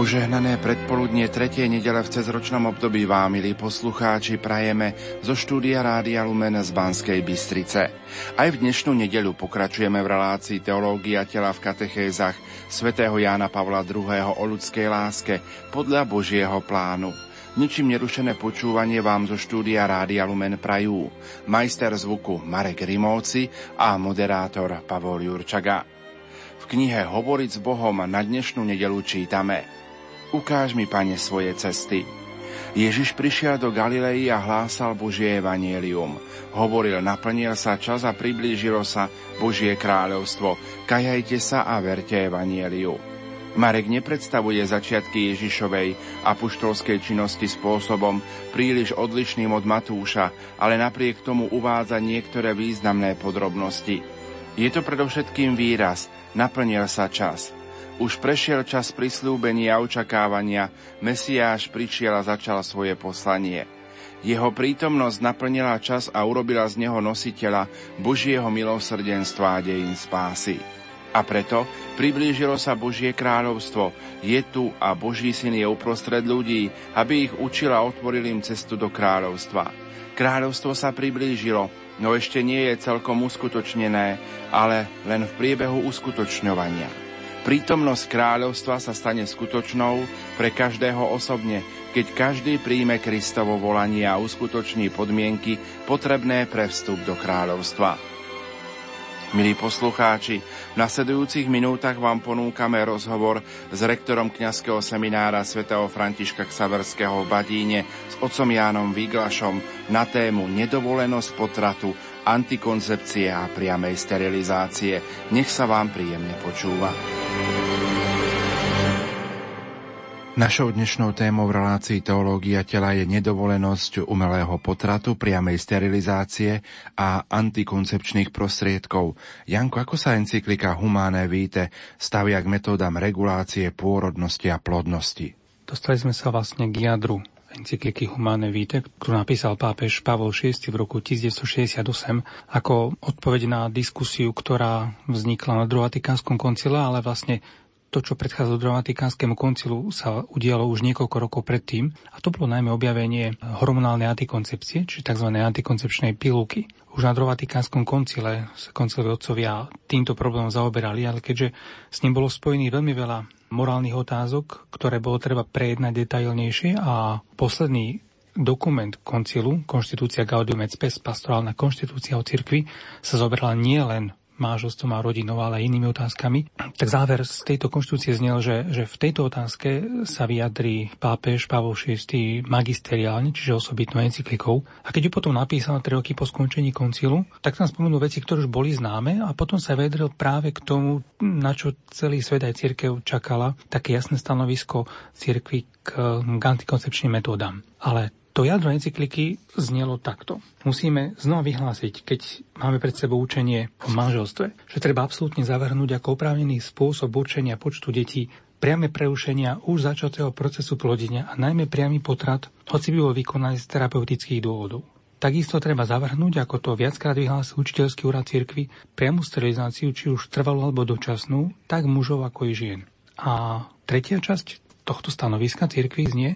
Požehnané predpoludnie 3. nedele v cezročnom období vám, milí poslucháči, prajeme zo štúdia Rádia Lumen z Banskej Bystrice. Aj v dnešnú nedeľu pokračujeme v relácii Teológia tela v katechézach svätého Jána Pavla II. o ľudskej láske podľa Božieho plánu. Ničím nerušené počúvanie vám zo štúdia Rádia Lumen prajú majster zvuku Marek Rimovci a moderátor Pavol Jurčaga. V knihe Hovoriť s Bohom na dnešnú nedelu čítame – ukáž mi, Pane, svoje cesty. Ježiš prišiel do Galilei a hlásal Božie evanielium. Hovoril, naplnil sa čas a priblížilo sa Božie kráľovstvo. Kajajte sa a verte evanieliu. Marek nepredstavuje začiatky Ježišovej a puštolskej činnosti spôsobom príliš odlišným od Matúša, ale napriek tomu uvádza niektoré významné podrobnosti. Je to predovšetkým výraz, naplnil sa čas – už prešiel čas prislúbenia a očakávania, Mesiáš prišiel a začal svoje poslanie. Jeho prítomnosť naplnila čas a urobila z neho nositeľa Božieho milosrdenstva a dejín spásy. A preto priblížilo sa Božie kráľovstvo, je tu a Boží syn je uprostred ľudí, aby ich učil a otvoril im cestu do kráľovstva. Kráľovstvo sa priblížilo, no ešte nie je celkom uskutočnené, ale len v priebehu uskutočňovania. Prítomnosť kráľovstva sa stane skutočnou pre každého osobne, keď každý príjme Kristovo volanie a uskutoční podmienky potrebné pre vstup do kráľovstva. Milí poslucháči, v nasledujúcich minútach vám ponúkame rozhovor s rektorom kňazského seminára svätého Františka Ksaverského v Badíne s otcom Jánom Výglašom na tému nedovolenosť potratu, antikoncepcie a priamej sterilizácie. Nech sa vám príjemne počúva. Našou dnešnou témou v relácii Teológia tela je nedovolenosť umelého potratu, priamej sterilizácie a antikoncepčných prostriedkov. Janko, ako sa encyklika Humane Vitae stavia k metódam regulácie pôrodnosti a plodnosti? Dostali sme sa vlastne k jadru encykliky Humane Vitae, ktorú napísal pápež Pavol VI v roku 1968 ako odpoveď na diskusiu, ktorá vznikla na druhom koncile, ale vlastne to, čo predchádzalo dramatikánskemu koncilu, sa udialo už niekoľko rokov predtým. A to bolo najmä objavenie hormonálnej antikoncepcie, či tzv. antikoncepčnej pilulky. Už na Vatikánskom koncile sa koncilovi otcovia týmto problémom zaoberali, ale keďže s ním bolo spojených veľmi veľa morálnych otázok, ktoré bolo treba prejednať detailnejšie. A posledný dokument koncilu, konštitúcia Gaudium et Spes, pastorálna konštitúcia o cirkvi, sa zoberala nie len manželstvom a rodinou, ale aj inými otázkami. Tak záver z tejto konštitúcie znel, že, že v tejto otázke sa vyjadrí pápež Pavol VI magisteriálne, čiže osobitnou encyklikou. A keď ju potom napísal 3 roky po skončení koncilu, tak tam spomenul veci, ktoré už boli známe a potom sa vyjadril práve k tomu, na čo celý svet aj církev čakala, také jasné stanovisko církvy k, k antikoncepčným metódam. Ale to jadro encykliky znelo takto. Musíme znova vyhlásiť, keď máme pred sebou učenie o manželstve, že treba absolútne zavrhnúť ako oprávnený spôsob určenia počtu detí priame prerušenia už začatého procesu plodenia a najmä priamy potrat, hoci by bol vykonaný z terapeutických dôvodov. Takisto treba zavrhnúť, ako to viackrát vyhlásil učiteľský úrad cirkvi, priamu sterilizáciu, či už trvalú alebo dočasnú, tak mužov ako i žien. A tretia časť tohto stanoviska cirkvi znie,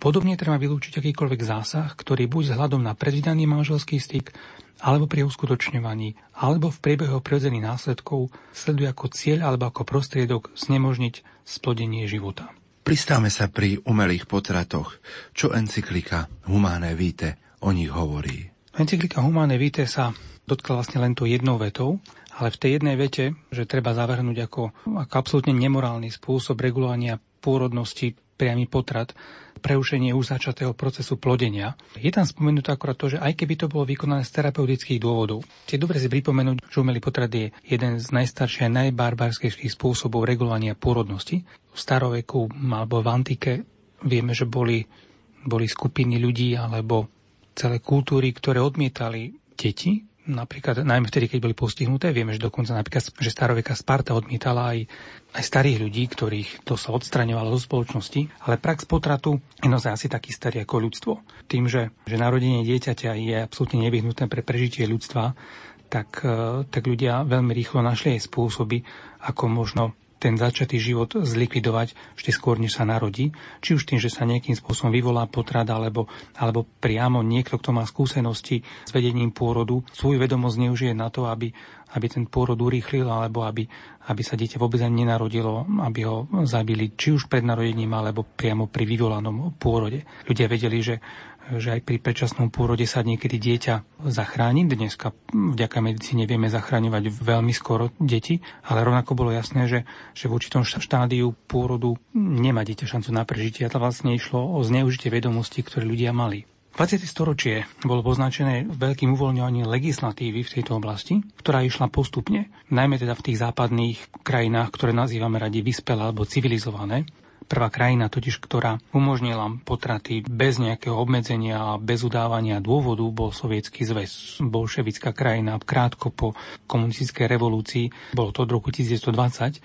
Podobne treba vylúčiť akýkoľvek zásah, ktorý buď vzhľadom na predvydaný manželský styk, alebo pri uskutočňovaní, alebo v priebehu prirodzených následkov sleduje ako cieľ alebo ako prostriedok znemožniť splodenie života. Pristáme sa pri umelých potratoch. Čo encyklika Humane Vitae o nich hovorí? Encyklika Humane Vitae sa dotkla vlastne len to jednou vetou, ale v tej jednej vete, že treba zavrhnúť ako, ako absolútne nemorálny spôsob regulovania pôrodnosti priamy potrat, preušenie už začatého procesu plodenia. Je tam spomenuté akorát to, že aj keby to bolo vykonané z terapeutických dôvodov. Je dobre si pripomenúť, že umelý potrat je jeden z najstarších a najbarbarskejších spôsobov regulovania pôrodnosti. V staroveku alebo v antike vieme, že boli, boli skupiny ľudí alebo celé kultúry, ktoré odmietali deti napríklad najmä vtedy, keď boli postihnuté. Vieme, že dokonca napríklad, že staroveka Sparta odmietala aj, aj starých ľudí, ktorých to sa odstraňovalo zo spoločnosti. Ale prax potratu je asi taký starý ako ľudstvo. Tým, že, že narodenie dieťaťa je absolútne nevyhnutné pre prežitie ľudstva, tak, e, tak ľudia veľmi rýchlo našli aj spôsoby, ako možno ten začatý život zlikvidovať ešte skôr, než sa narodí, či už tým, že sa nejakým spôsobom vyvolá potrat, alebo, alebo priamo niekto, kto má skúsenosti s vedením pôrodu, svoju vedomosť neužije na to, aby, aby ten pôrod urýchlil, alebo aby, aby sa dieťa vôbec ani nenarodilo, aby ho zabili či už pred narodením, alebo priamo pri vyvolanom pôrode. Ľudia vedeli, že že aj pri predčasnom pôrode sa niekedy dieťa zachráni. Dneska vďaka medicíne vieme zachráňovať veľmi skoro deti, ale rovnako bolo jasné, že, že v určitom štádiu pôrodu nemá dieťa šancu na prežitie. A to vlastne išlo o zneužitie vedomostí, ktoré ľudia mali. 20. storočie bolo poznačené veľkým uvoľňovaním legislatívy v tejto oblasti, ktorá išla postupne, najmä teda v tých západných krajinách, ktoré nazývame radi vyspelé alebo civilizované. Prvá krajina totiž, ktorá umožnila potraty bez nejakého obmedzenia a bez udávania dôvodu, bol Sovietský zväz. Bolševická krajina krátko po komunistickej revolúcii, bolo to od roku 1920,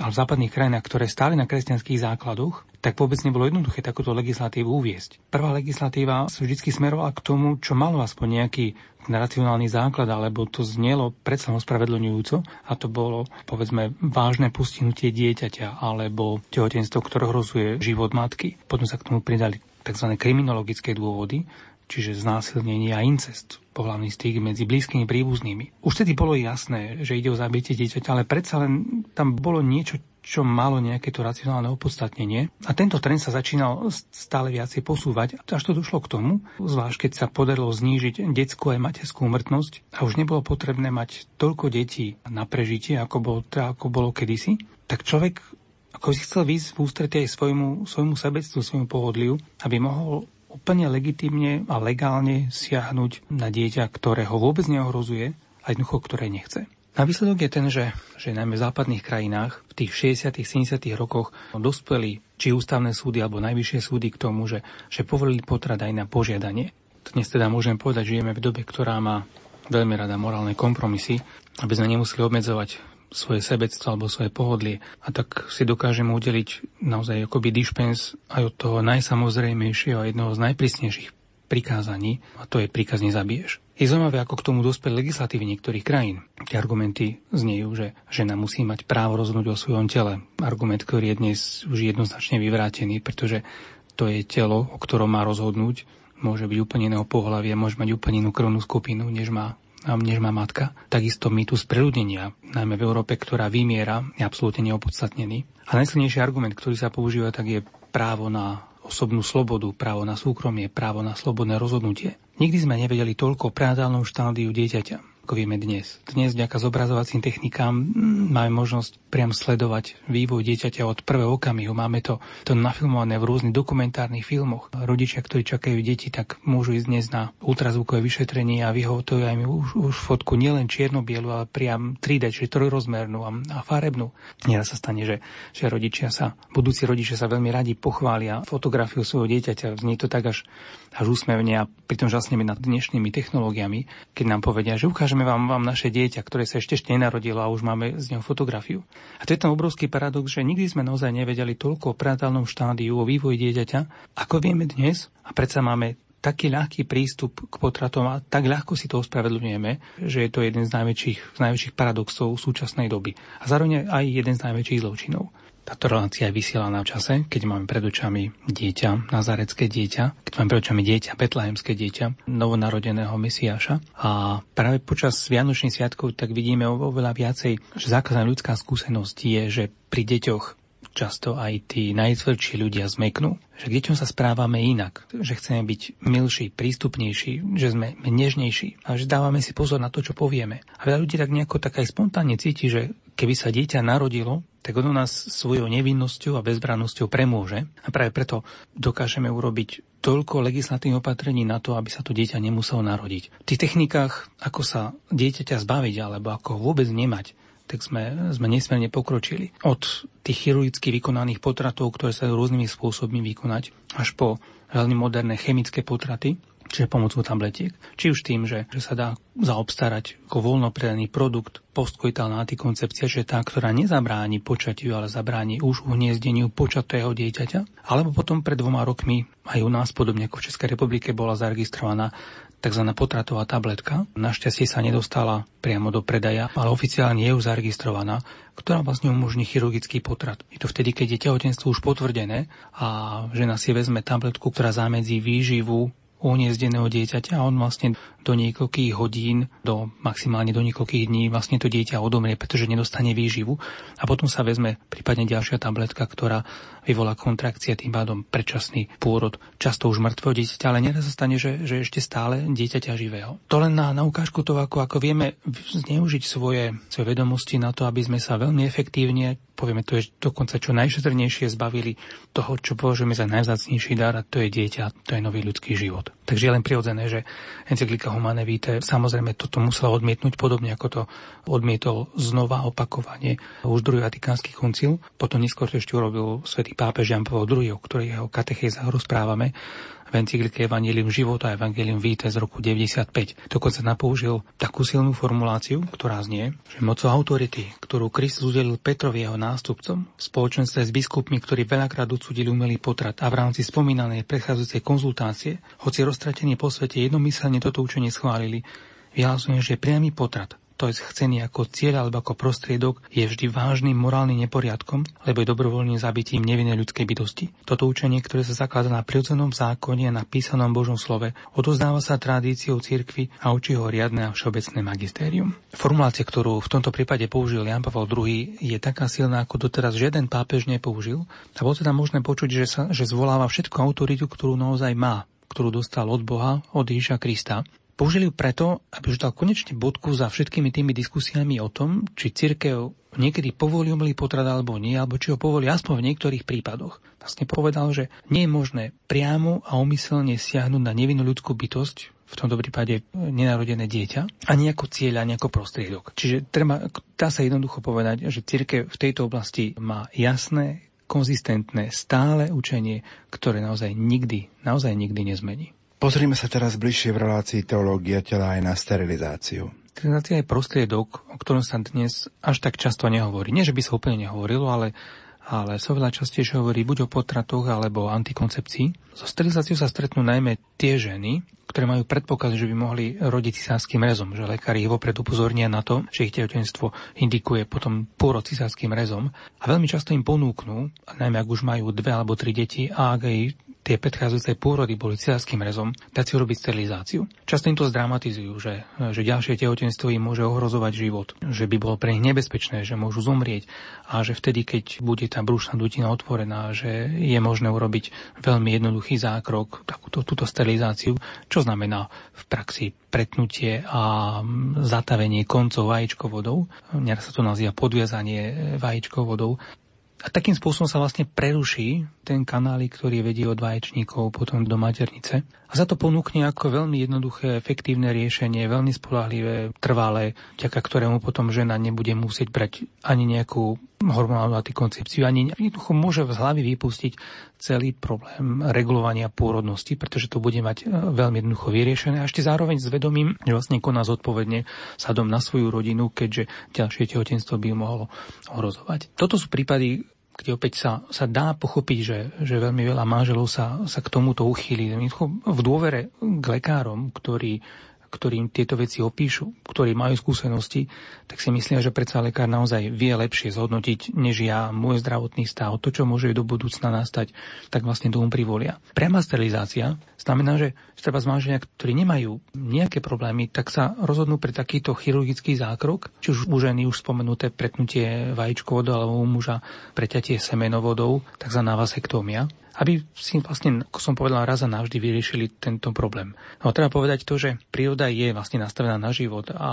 ale v západných krajinách, ktoré stáli na kresťanských základoch, tak vôbec nebolo jednoduché takúto legislatívu uviesť. Prvá legislatíva sa vždy smerovala k tomu, čo malo aspoň nejaký racionálny základ, alebo to znelo predsa ospravedlňujúco a to bolo, povedzme, vážne postihnutie dieťaťa alebo tehotenstvo, ktoré hrozuje život matky. Potom sa k tomu pridali tzv. kriminologické dôvody, čiže znásilnenie a incest, pohľavný styk medzi blízkymi príbuznými. Už tedy bolo jasné, že ide o zabitie dieťaťa, ale predsa len tam bolo niečo, čo malo nejaké to racionálne opodstatnenie. A tento trend sa začínal stále viacej posúvať, až to došlo k tomu, zvlášť keď sa podarilo znížiť detskú aj materskú umrtnosť a už nebolo potrebné mať toľko detí na prežitie, ako bolo, ako bolo kedysi, tak človek ako si chcel výsť v ústretí aj svojmu, svojmu sebectvu, svojmu pohodliu, aby mohol úplne legitimne a legálne siahnuť na dieťa, ktoré ho vôbec neohrozuje a jednoducho, ktoré nechce. A výsledok je ten, že, že najmä v západných krajinách v tých 60 70 rokoch dospeli či ústavné súdy alebo najvyššie súdy k tomu, že, že povolili potrat aj na požiadanie. Dnes teda môžem povedať, že žijeme v dobe, ktorá má veľmi rada morálne kompromisy, aby sme nemuseli obmedzovať svoje sebectvo alebo svoje pohodlie. A tak si dokážeme udeliť naozaj akoby dispens aj od toho najsamozrejmejšieho a jedného z najprísnejších prikázaní, a to je príkaz nezabiješ. Je zaujímavé, ako k tomu dospeli legislatívy niektorých krajín. Tie argumenty znejú, že žena musí mať právo rozhodnúť o svojom tele. Argument, ktorý je dnes už jednoznačne vyvrátený, pretože to je telo, o ktorom má rozhodnúť, môže byť úplne iného pohľavia, môže mať úplne inú krvnú skupinu, než má než má matka. Takisto z preľudnenia, najmä v Európe, ktorá vymiera, je absolútne neopodstatnený. A najsilnejší argument, ktorý sa používa, tak je právo na osobnú slobodu, právo na súkromie, právo na slobodné rozhodnutie. Nikdy sme nevedeli toľko o prenatalnom štádiu dieťaťa ako vieme dnes. Dnes vďaka zobrazovacím technikám mm, máme možnosť priam sledovať vývoj dieťaťa od prvého okamihu. Máme to, to nafilmované v rôznych dokumentárnych filmoch. Rodičia, ktorí čakajú deti, tak môžu ísť dnes na ultrazvukové vyšetrenie a vyhovujú aj už, už fotku nielen čierno-bielu, ale priam 3D, čiže trojrozmernú a, a farebnú. Nieraz sa stane, že, že rodičia sa, budúci rodičia sa veľmi radi pochvália fotografiu svojho dieťaťa. Znie to tak až, až úsmevne a pritom žasneme nad dnešnými technológiami, keď nám povedia, že ukážeme ukážeme vám, vám naše dieťa, ktoré sa ešte ešte nenarodilo a už máme z neho fotografiu. A to je ten obrovský paradox, že nikdy sme naozaj nevedeli toľko o prenatálnom štádiu, o vývoji dieťaťa, ako vieme dnes. A predsa máme taký ľahký prístup k potratom a tak ľahko si to ospravedlňujeme, že je to jeden z najväčších, z najväčších paradoxov súčasnej doby. A zároveň aj jeden z najväčších zločinov. Táto relácia je vysielaná v čase, keď máme pred očami dieťa, nazarecké dieťa, keď máme pred očami dieťa, betlehemské dieťa, novonarodeného Mesiáša. A práve počas Vianočných sviatkov tak vidíme oveľa viacej, že základná ľudská skúsenosť je, že pri deťoch často aj tí najtvrdší ľudia zmeknú, že k deťom sa správame inak, že chceme byť milší, prístupnejší, že sme nežnejší a že dávame si pozor na to, čo povieme. A veľa ľudí tak nejako tak aj spontánne cíti, že keby sa dieťa narodilo, tak ono nás svojou nevinnosťou a bezbrannosťou premôže. A práve preto dokážeme urobiť toľko legislatívnych opatrení na to, aby sa to dieťa nemuselo narodiť. V tých technikách, ako sa dieťaťa zbaviť alebo ako ho vôbec nemať, tak sme, sme nesmierne pokročili. Od tých chirurgicky vykonaných potratov, ktoré sa rôznymi spôsobmi vykonať, až po veľmi moderné chemické potraty, čiže pomocou tabletiek. Či už tým, že, že sa dá zaobstarať ako voľno predaný produkt postkoitálna antikoncepcia, že tá, ktorá nezabráni počatiu, ale zabráni už uhniezdeniu počatého dieťaťa. Alebo potom pred dvoma rokmi aj u nás, podobne ako v Českej republike, bola zaregistrovaná tzv. potratová tabletka. Našťastie sa nedostala priamo do predaja, ale oficiálne je už zaregistrovaná, ktorá vlastne umožní chirurgický potrat. Je to vtedy, keď je tehotenstvo už potvrdené a žena si vezme tabletku, ktorá zamedzí výživu uniezdeného dieťaťa a on vlastne do niekoľkých hodín, do maximálne do niekoľkých dní vlastne to dieťa odomrie, pretože nedostane výživu a potom sa vezme prípadne ďalšia tabletka, ktorá vyvolá kontrakcie, tým pádom predčasný pôrod často už mŕtvého dieťaťa, ale neraz sa stane, že, že ešte stále dieťaťa živého. To len na, na ukážku toho, ako, ako vieme zneužiť svoje, svoje vedomosti na to, aby sme sa veľmi efektívne povieme to je dokonca čo najšetrnejšie zbavili toho, čo považujeme za najvzácnejší dar a to je dieťa, to je nový ľudský život. Takže je len prirodzené, že encyklika Humane Vitae samozrejme toto musela odmietnúť, podobne ako to odmietol znova opakovanie už druhý Vatikánsky koncil. Potom neskôr to ešte urobil svätý pápež Jan Pavel II, o ktorej jeho katechézach rozprávame v encyklike Evangelium života Evangelium Vitae z roku 95. Dokonca napoužil takú silnú formuláciu, ktorá znie, že mocou autority, ktorú Kristus udelil Petrovi jeho nástupcom, v spoločenstve s biskupmi, ktorí veľakrát odsudili umelý potrat a v rámci spomínanej predchádzajúcej konzultácie, hoci roztratení po svete jednomyselne toto učenie schválili, vyhlasujem, že priamy potrat to je chcený ako cieľ alebo ako prostriedok, je vždy vážnym morálnym neporiadkom, lebo je dobrovoľným zabitím nevinnej ľudskej bytosti. Toto učenie, ktoré sa zakladá na prirodzenom zákone a na písanom Božom slove, odozdáva sa tradíciou cirkvy a učí ho riadne a všeobecné magistérium. Formulácia, ktorú v tomto prípade použil Jan Pavel II, je taká silná, ako doteraz žiaden pápež nepoužil. A bolo teda možné počuť, že, sa, že zvoláva všetku autoritu, ktorú naozaj má ktorú dostal od Boha, od Ježiša Krista. Použili ju preto, aby už dal konečne bodku za všetkými tými diskusiami o tom, či cirkev niekedy povolí umelý potrat alebo nie, alebo či ho povolí aspoň v niektorých prípadoch. Vlastne povedal, že nie je možné priamo a umyselne siahnuť na nevinnú ľudskú bytosť, v tomto prípade nenarodené dieťa, ani ako cieľ, ani ako prostriedok. Čiže treba, dá sa jednoducho povedať, že cirkev v tejto oblasti má jasné, konzistentné, stále učenie, ktoré naozaj nikdy, naozaj nikdy nezmení. Pozrime sa teraz bližšie v relácii teológia tela aj na sterilizáciu. Sterilizácia je prostriedok, o ktorom sa dnes až tak často nehovorí. Nie, že by sa úplne nehovorilo, ale, ale sa veľa častejšie hovorí buď o potratoch alebo antikoncepcii. So sterilizáciou sa stretnú najmä tie ženy, ktoré majú predpoklad, že by mohli rodiť cisárským rezom, že lekári ich vopred upozornia na to, že ich tehotenstvo indikuje potom pôrod cisárským rezom a veľmi často im ponúknú, najmä ak už majú dve alebo tri deti a ak aj tie predchádzajúce pôrody boli cisárským rezom, dať si urobiť sterilizáciu. Často im to zdramatizujú, že, že ďalšie tehotenstvo im môže ohrozovať život, že by bolo pre nich nebezpečné, že môžu zomrieť a že vtedy, keď bude tá brúšna dutina otvorená, že je možné urobiť veľmi jednoduchý zákrok, takúto túto sterilizáciu, čo znamená v praxi pretnutie a zatavenie koncov vajíčkovodov. Neraz sa to nazýva podviazanie vajíčkovodov. A takým spôsobom sa vlastne preruší ten kanály, ktorý vedie od vaječníkov potom do maternice. A za to ponúkne ako veľmi jednoduché, efektívne riešenie, veľmi spolahlivé, trvalé, vďaka ktorému potom žena nebude musieť brať ani nejakú hormonálnu antikoncepciu, ani jednoducho môže z hlavy vypustiť celý problém regulovania pôrodnosti, pretože to bude mať e, veľmi jednoducho vyriešené a ešte zároveň s vedomím, že vlastne koná zodpovedne sadom na svoju rodinu, keďže ďalšie tehotenstvo by ju mohlo ohrozovať. Toto sú prípady, kde opäť sa, sa dá pochopiť, že, že veľmi veľa manželov sa, sa k tomuto uchýli. V dôvere k lekárom, ktorí ktorým tieto veci opíšu, ktorí majú skúsenosti, tak si myslia, že predsa lekár naozaj vie lepšie zhodnotiť, než ja, môj zdravotný stav, to, čo môže do budúcna nastať, tak vlastne tomu privolia. Priama sterilizácia znamená, že treba zmáženia, ktorí nemajú nejaké problémy, tak sa rozhodnú pre takýto chirurgický zákrok, či už u ženy už spomenuté pretnutie vajíčkovodou alebo u muža preťatie semenovodou, takzvaná vasektómia aby si vlastne, ako som povedal, raz a navždy vyriešili tento problém. No treba povedať to, že príroda je vlastne nastavená na život a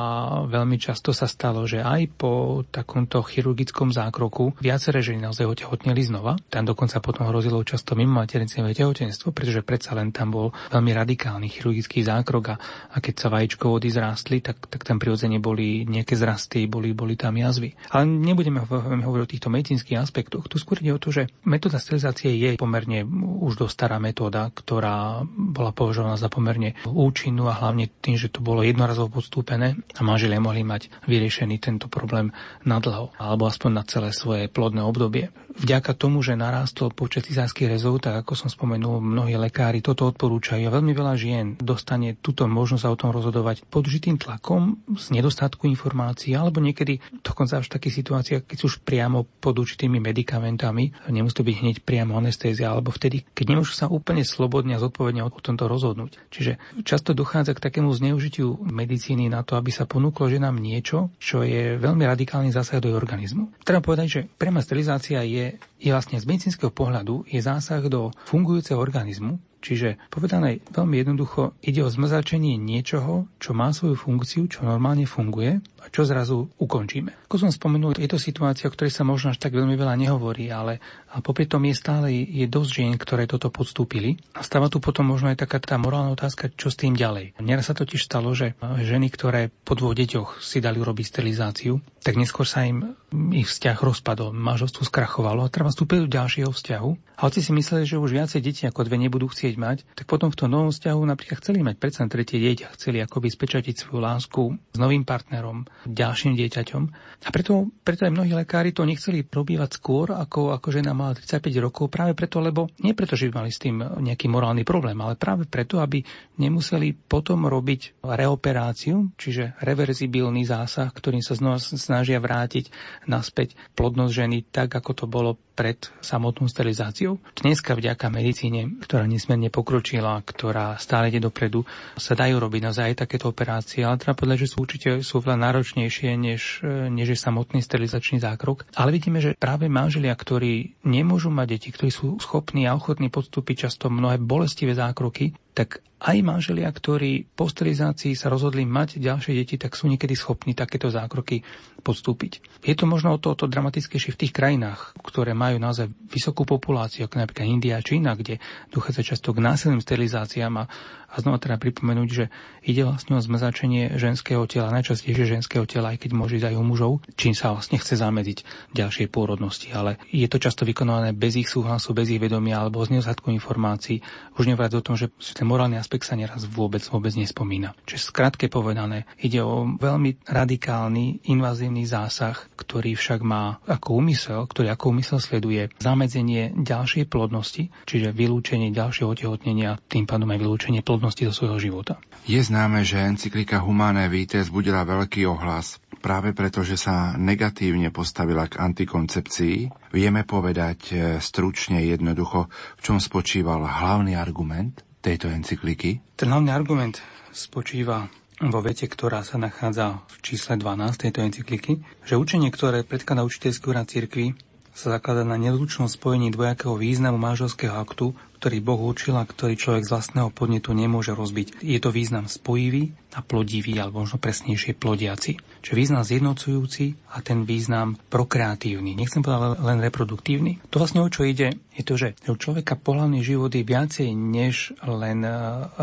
veľmi často sa stalo, že aj po takomto chirurgickom zákroku viaceré ženy naozaj otehotneli znova. Tam dokonca potom hrozilo často mimo materinské tehotenstvo, pretože predsa len tam bol veľmi radikálny chirurgický zákrok a, a keď sa vody zrástli, tak, tak tam prirodzene boli nejaké zrasty, boli, boli tam jazvy. Ale nebudeme hovoriť o týchto medicínskych aspektoch. Tu skôr ide o to, že metóda sterilizácie je pomerne pomerne už dosť stará metóda, ktorá bola považovaná za pomerne účinnú a hlavne tým, že to bolo jednorazovo podstúpené a manželia mohli mať vyriešený tento problém na dlho, alebo aspoň na celé svoje plodné obdobie. Vďaka tomu, že narástol počet cizárskych rezov, tak ako som spomenul, mnohí lekári toto odporúčajú a veľmi veľa žien dostane túto možnosť sa o tom rozhodovať pod žitým tlakom z nedostatku informácií alebo niekedy dokonca až takých situáciách, keď sú už priamo pod určitými medikamentami, nemusí to byť hneď priamo anestézia, alebo vtedy, keď nemôžu sa úplne slobodne a zodpovedne o tomto rozhodnúť. Čiže často dochádza k takému zneužitiu medicíny na to, aby sa ponúklo ženám niečo, čo je veľmi radikálny zásah do organizmu. Treba povedať, že priama sterilizácia je je vlastne z medicínskeho pohľadu je zásah do fungujúceho organizmu, Čiže povedané veľmi jednoducho, ide o zmrzačenie niečoho, čo má svoju funkciu, čo normálne funguje čo zrazu ukončíme. Ako som spomenul, je to situácia, o ktorej sa možno až tak veľmi veľa nehovorí, ale a popri tom je stále je dosť žien, ktoré toto podstúpili. A stáva tu potom možno aj taká tá morálna otázka, čo s tým ďalej. Mne sa totiž stalo, že ženy, ktoré po dvoch deťoch si dali urobiť sterilizáciu, tak neskôr sa im ich vzťah rozpadol, manželstvo skrachovalo a treba vstúpiť do ďalšieho vzťahu. A hoci si mysleli, že už viacej detí ako dve nebudú chcieť mať, tak potom v tom novom vzťahu napríklad chceli mať predsa tretie dieťa, chceli akoby spečatiť svoju lásku s novým partnerom, ďalším dieťaťom. A preto, preto aj mnohí lekári to nechceli probívať skôr, ako, ako žena mala 35 rokov, práve preto, lebo nie preto, že by mali s tým nejaký morálny problém, ale práve preto, aby nemuseli potom robiť reoperáciu, čiže reverzibilný zásah, ktorým sa znova snažia vrátiť naspäť plodnosť ženy tak, ako to bolo pred samotnou sterilizáciou. Dneska vďaka medicíne, ktorá nesmierne pokročila, ktorá stále ide dopredu, sa dajú robiť naozaj aj takéto operácie, ale treba povedať, že sú určite sú veľa náročnejšie, než, než je samotný sterilizačný zákrok. Ale vidíme, že práve manželia, ktorí nemôžu mať deti, ktorí sú schopní a ochotní podstúpiť často mnohé bolestivé zákroky, tak aj manželia, ktorí po sterilizácii sa rozhodli mať ďalšie deti, tak sú niekedy schopní takéto zákroky podstúpiť. Je to možno o to, o to dramatickejšie v tých krajinách, ktoré majú naozaj vysokú populáciu, ako napríklad India a Čína, kde dochádza často k násilným sterilizáciám a a znova treba pripomenúť, že ide vlastne o zmrzačenie ženského tela, najčastejšie ženského tela, aj keď môže ísť aj u mužov, čím sa vlastne chce zamedziť ďalšej pôrodnosti. Ale je to často vykonané bez ich súhlasu, bez ich vedomia alebo z nedostatku informácií. Už nevrať o tom, že morálny aspekt sa neraz vôbec, vôbec nespomína. Čiže skrátke povedané, ide o veľmi radikálny, invazívny zásah, ktorý však má ako úmysel, ktorý ako úmysel sleduje zamedzenie ďalšej plodnosti, čiže vylúčenie ďalšieho otehotnenia, tým pádom aj vylúčenie plodnosti do svojho života. Je známe, že encyklika Humane Vitae zbudila veľký ohlas práve preto, že sa negatívne postavila k antikoncepcii. Vieme povedať e, stručne, jednoducho, v čom spočíval hlavný argument tejto encykliky? Ten hlavný argument spočíva vo vete, ktorá sa nachádza v čísle 12 tejto encykliky, že učenie, ktoré predkladá učiteľský úrad cirkvi, sa zaklada na nezlučnom spojení dvojakého významu manželského aktu, ktorý Boh určil a ktorý človek z vlastného podnetu nemôže rozbiť. Je to význam spojivý a plodivý, alebo možno presnejšie plodiaci. Čiže význam zjednocujúci a ten význam prokreatívny. Nechcem povedať len reproduktívny. To vlastne o čo ide, je to, že u človeka pohľavný život je viacej než len e,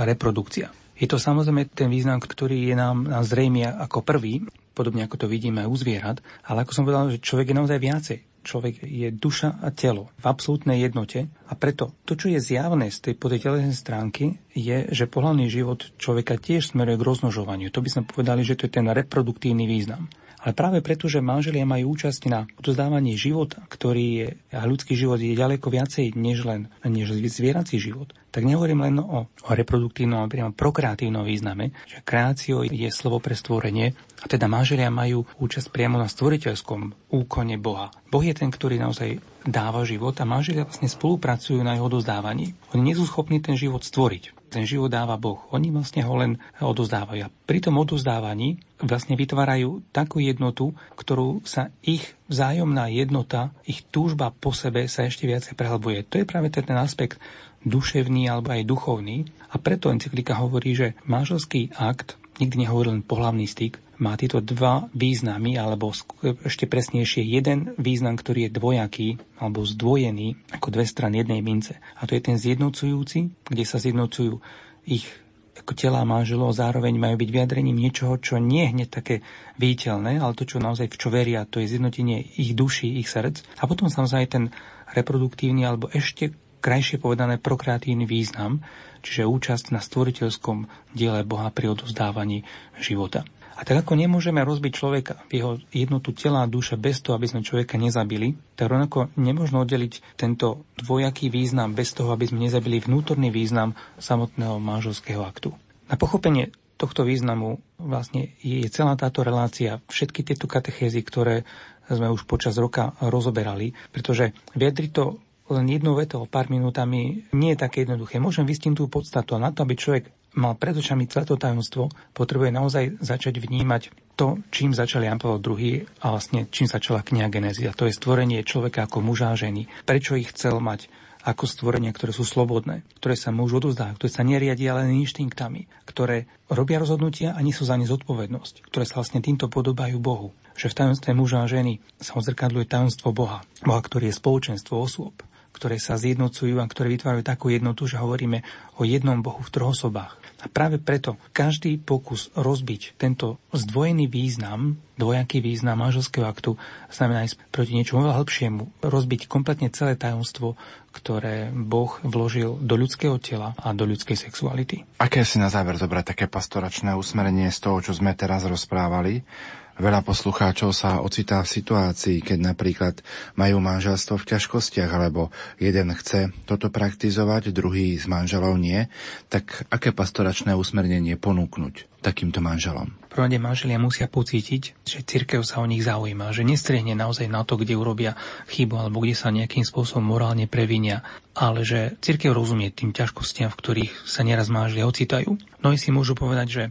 reprodukcia. Je to samozrejme ten význam, ktorý je nám, nám zrejme ako prvý, podobne ako to vidíme u zvierat, ale ako som povedal, že človek je naozaj viacej človek je duša a telo v absolútnej jednote a preto to, čo je zjavné z tej podej stránky, je, že pohľadný život človeka tiež smeruje k rozmnožovaniu. To by sme povedali, že to je ten reproduktívny význam. Ale práve preto, že manželia majú účasť na odozdávaní života, ktorý je, a ľudský život je ďaleko viacej než len než zvierací život, tak nehovorím len o, o reproduktívnom, ale priamo prokreatívnom význame, že kreácio je slovo pre stvorenie a teda manželia majú účasť priamo na stvoriteľskom úkone Boha. Boh je ten, ktorý naozaj dáva život a manželia vlastne spolupracujú na jeho odozdávaní. Oni nie sú schopní ten život stvoriť ten život dáva Boh. Oni vlastne ho len odozdávajú. A pri tom odozdávaní vlastne vytvárajú takú jednotu, ktorú sa ich vzájomná jednota, ich túžba po sebe sa ešte viacej prehlbuje. To je práve ten aspekt duševný alebo aj duchovný. A preto encyklika hovorí, že manželský akt nikdy nehovorí len pohlavný styk, má tieto dva významy, alebo ešte presnejšie jeden význam, ktorý je dvojaký alebo zdvojený ako dve strany jednej mince. A to je ten zjednocujúci, kde sa zjednocujú ich ako telá manželov zároveň majú byť vyjadrením niečoho, čo nie je hneď také viditeľné, ale to, čo naozaj v čo veria, to je zjednotenie ich duší, ich srdc. A potom samozrejme ten reproduktívny alebo ešte krajšie povedané prokreatívny význam, čiže účasť na stvoriteľskom diele Boha pri odovzdávaní života. A tak ako nemôžeme rozbiť človeka v jeho jednotu tela a duše bez toho, aby sme človeka nezabili, tak rovnako nemôžno oddeliť tento dvojaký význam bez toho, aby sme nezabili vnútorný význam samotného manželského aktu. Na pochopenie tohto významu vlastne je celá táto relácia, všetky tieto katechézy, ktoré sme už počas roka rozoberali, pretože vyjadriť to len jednou vetou, pár minútami, nie je také jednoduché. Môžem vystím tú podstatu a na to, aby človek mal pred očami celé to tajomstvo, potrebuje naozaj začať vnímať to, čím začal Jan Pavel II a vlastne čím začala kniha Genézia. To je stvorenie človeka ako muža a ženy. Prečo ich chcel mať ako stvorenia, ktoré sú slobodné, ktoré sa môžu odozdáť, ktoré sa neriadia len inštinktami, ktoré robia rozhodnutia a nie sú za ne zodpovednosť, ktoré sa vlastne týmto podobajú Bohu. Že v tajomstve muža a ženy sa odzrkadľuje tajomstvo Boha. Boha, ktorý je spoločenstvo osôb, ktoré sa zjednocujú a ktoré vytvárajú takú jednotu, že hovoríme o jednom Bohu v troch osobách. A práve preto každý pokus rozbiť tento zdvojený význam, dvojaký význam manželského aktu, znamená ísť proti niečomu veľa hĺbšiemu, rozbiť kompletne celé tajomstvo, ktoré Boh vložil do ľudského tela a do ľudskej sexuality. Aké si na záver zobrať také pastoračné usmerenie z toho, čo sme teraz rozprávali? Veľa poslucháčov sa ocitá v situácii, keď napríklad majú manželstvo v ťažkostiach, alebo jeden chce toto praktizovať, druhý s manželom nie, tak aké pastoračné usmernenie ponúknuť takýmto manželom? prvom manželia musia pocítiť, že cirkev sa o nich zaujíma, že nestrihne naozaj na to, kde urobia chybu alebo kde sa nejakým spôsobom morálne previnia, ale že cirkev rozumie tým ťažkostiam, v ktorých sa nieraz manželia ocitajú. Mnohí si môžu povedať, že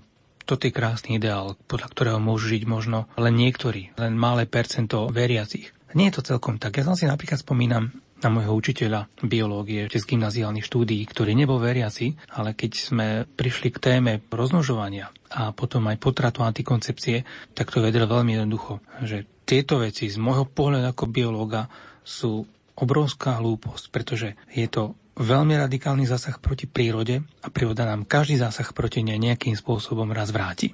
toto je krásny ideál, podľa ktorého môžu žiť možno len niektorí, len malé percento veriacich. Nie je to celkom tak. Ja som si napríklad spomínam na môjho učiteľa biológie z gymnaziálnych štúdií, ktorý nebol veriaci, ale keď sme prišli k téme rozmnožovania a potom aj potratu antikoncepcie, tak to vedel veľmi jednoducho, že tieto veci z môjho pohľadu ako biológa sú obrovská hlúposť, pretože je to veľmi radikálny zásah proti prírode a príroda nám každý zásah proti nej nejakým spôsobom raz vráti.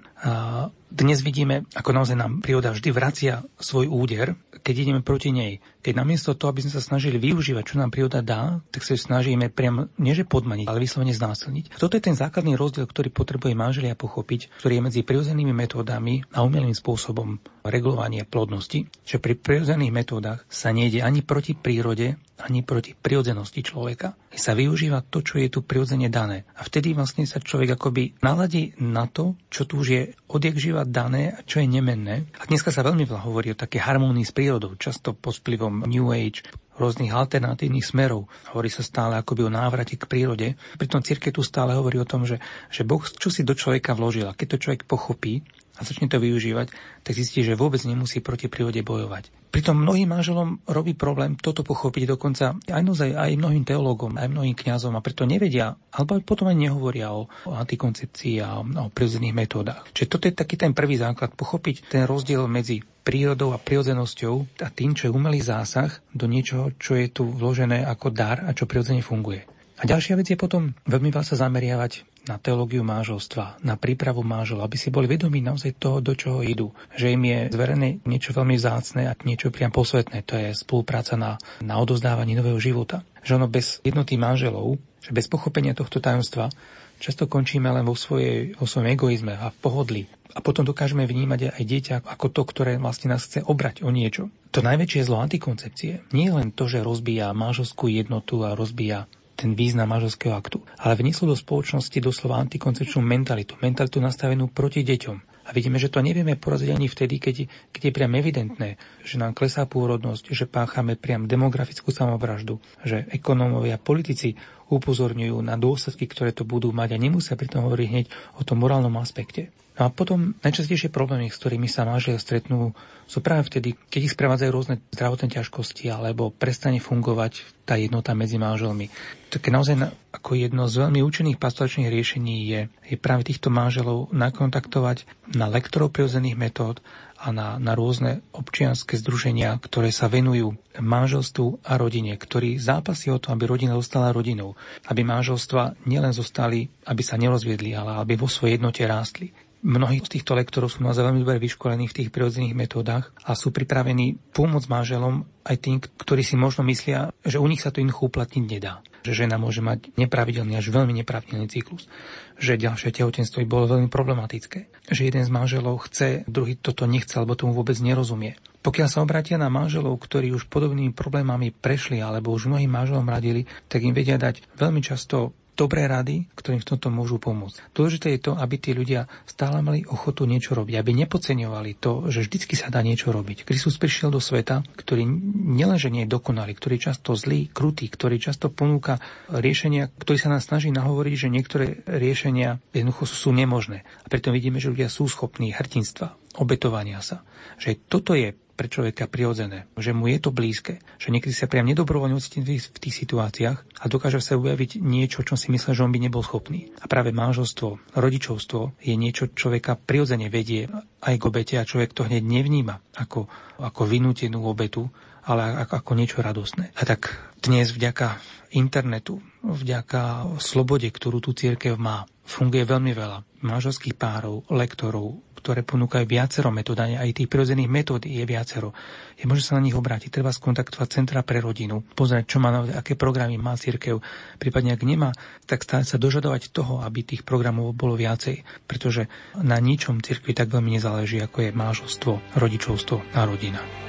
Dnes vidíme, ako naozaj nám príroda vždy vracia svoj úder, keď ideme proti nej. Keď namiesto toho, aby sme sa snažili využívať, čo nám príroda dá, tak sa ju snažíme priam neže podmaniť, ale vyslovene znásilniť. Toto je ten základný rozdiel, ktorý potrebuje manželia pochopiť, ktorý je medzi prirodzenými metódami a umelým spôsobom regulovania plodnosti, že pri prirodzených metódach sa nejde ani proti prírode, ani proti prirodzenosti človeka. Sa využíva to, čo je tu prirodzene dané. A vtedy vlastne sa človek akoby naladí na to, čo tu už je odjak živa dané a čo je nemenné. A dneska sa veľmi veľa hovorí o také harmonii s prírodou, často pod vplyvom New Age, rôznych alternatívnych smerov. Hovorí sa stále akoby o návrate k prírode. Pritom církev tu stále hovorí o tom, že, že Boh čo si do človeka vložil. A keď to človek pochopí, a začne to využívať, tak zistí, že vôbec nemusí proti prírode bojovať. Pritom mnohým manželom robí problém toto pochopiť, dokonca aj, naozaj, aj mnohým teológom, aj mnohým kňazom a preto nevedia, alebo potom aj nehovoria o, o antikoncepcii a o prirodzených metódach. Čiže toto je taký ten prvý základ, pochopiť ten rozdiel medzi prírodou a prirodzenosťou a tým, čo je umelý zásah do niečoho, čo je tu vložené ako dar a čo prirodzene funguje. A ďalšia vec je potom veľmi veľa sa zameriavať na teológiu manželstva, na prípravu manželov, aby si boli vedomí naozaj toho, do čoho idú. Že im je zverené niečo veľmi vzácne a niečo priam posvetné. To je spolupráca na, na odozdávaní nového života. Že ono bez jednoty manželov, že bez pochopenia tohto tajomstva často končíme len vo, svojej, vo svojom egoizme a v pohodli. A potom dokážeme vnímať aj dieťa ako to, ktoré vlastne nás chce obrať o niečo. To najväčšie zlo antikoncepcie nie je len to, že rozbíja manželskú jednotu a rozbíja ten význam manželského aktu. Ale vnieslo do spoločnosti doslova antikoncepčnú mentalitu, mentalitu nastavenú proti deťom. A vidíme, že to nevieme poraziť ani vtedy, keď, keď je priam evidentné, že nám klesá pôrodnosť, že páchame priam demografickú samovraždu, že ekonómovia, politici upozorňujú na dôsledky, ktoré to budú mať a nemusia pritom hovoriť hneď o tom morálnom aspekte. No a potom najčastejšie problémy, s ktorými sa manželia stretnú, sú práve vtedy, keď ich sprevádzajú rôzne zdravotné ťažkosti alebo prestane fungovať tá jednota medzi manželmi. Také naozaj ako jedno z veľmi účinných pastoračných riešení je, je práve týchto manželov nakontaktovať na lektorov prirodzených metód a na, na rôzne občianske združenia, ktoré sa venujú manželstvu a rodine, ktorí zápasí o to, aby rodina zostala rodinou, aby manželstva nielen zostali, aby sa nerozviedli, ale aby vo svojej jednote rástli. Mnohí z týchto lektorov sú naozaj veľmi dobre vyškolení v tých prirodzených metódach a sú pripravení pomôcť manželom aj tým, ktorí si možno myslia, že u nich sa to jednoducho uplatniť nedá. Že žena môže mať nepravidelný až veľmi nepravidelný cyklus. Že ďalšie tehotenstvo by bolo veľmi problematické. Že jeden z manželov chce, druhý toto nechce, alebo tomu vôbec nerozumie. Pokiaľ sa obratia na manželov, ktorí už podobnými problémami prešli alebo už mnohým manželom radili, tak im vedia dať veľmi často dobré rady, ktorým v tomto môžu pomôcť. Dôležité je to, aby tí ľudia stále mali ochotu niečo robiť, aby nepodceňovali to, že vždycky sa dá niečo robiť. Kristus prišiel do sveta, ktorý nielenže nie je dokonalý, ktorý je často zlý, krutý, ktorý často ponúka riešenia, ktorý sa nás snaží nahovoriť, že niektoré riešenia jednoducho sú nemožné. A preto vidíme, že ľudia sú schopní hrdinstva, obetovania sa. Že toto je pre človeka prirodzené, že mu je to blízke, že niekedy sa priam nedobrovoľne ocití v tých situáciách a dokáže sa objaviť niečo, čo si myslel, že on by nebol schopný. A práve manželstvo, rodičovstvo je niečo, človeka prirodzene vedie aj k obete a človek to hneď nevníma ako, ako vynútenú obetu, ale ako niečo radostné. A tak dnes vďaka internetu, vďaka slobode, ktorú tu církev má, funguje veľmi veľa manželských párov, lektorov, ktoré ponúkajú viacero metód, aj tých prirodzených metód je viacero. Je môže sa na nich obrátiť, treba skontaktovať Centra pre rodinu, pozrieť, čo má, aké programy má církev, prípadne ak nemá, tak stále sa dožadovať toho, aby tých programov bolo viacej, pretože na ničom cirkvi tak veľmi nezáleží, ako je manželstvo, rodičovstvo a rodina.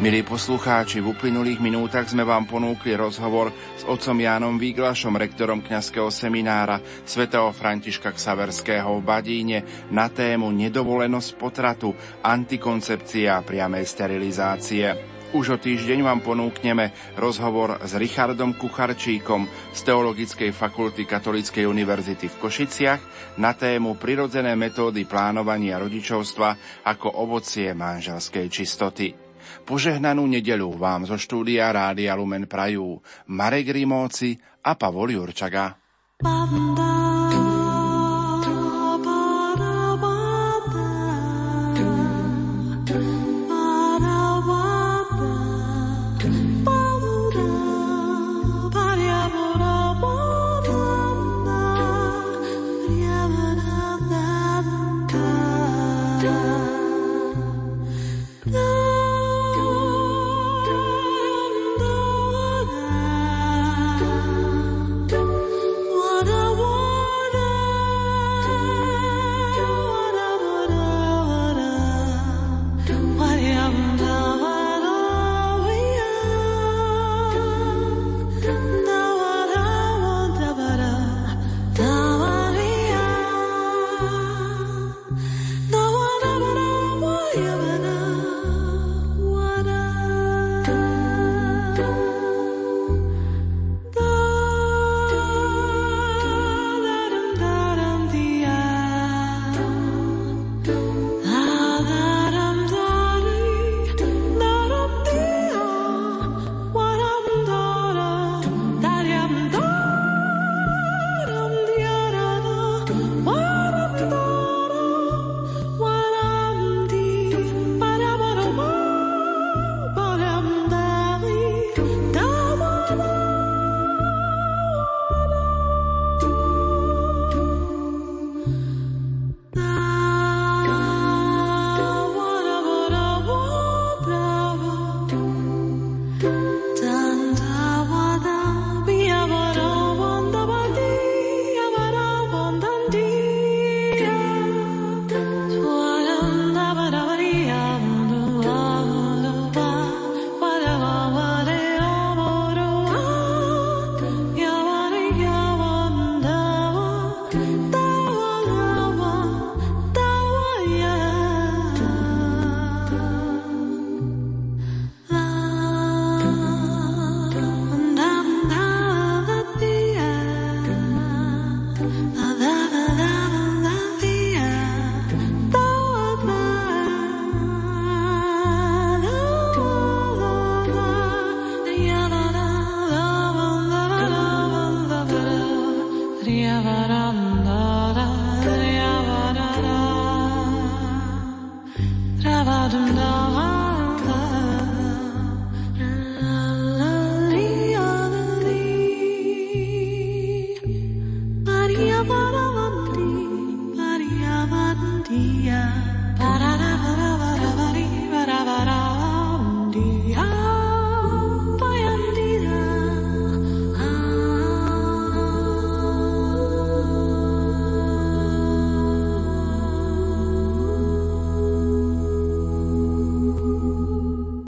Milí poslucháči, v uplynulých minútach sme vám ponúkli rozhovor s otcom Jánom Výglašom, rektorom kňazského seminára svätého Františka Ksaverského v Badíne na tému nedovolenosť potratu, antikoncepcia a priamej sterilizácie. Už o týždeň vám ponúkneme rozhovor s Richardom Kucharčíkom z Teologickej fakulty Katolíckej univerzity v Košiciach na tému prirodzené metódy plánovania rodičovstva ako ovocie manželskej čistoty. Požehnanú nedelu vám zo štúdia Rádia Lumen Prajú Marek Rimóci a Pavol Jurčaga. Banda.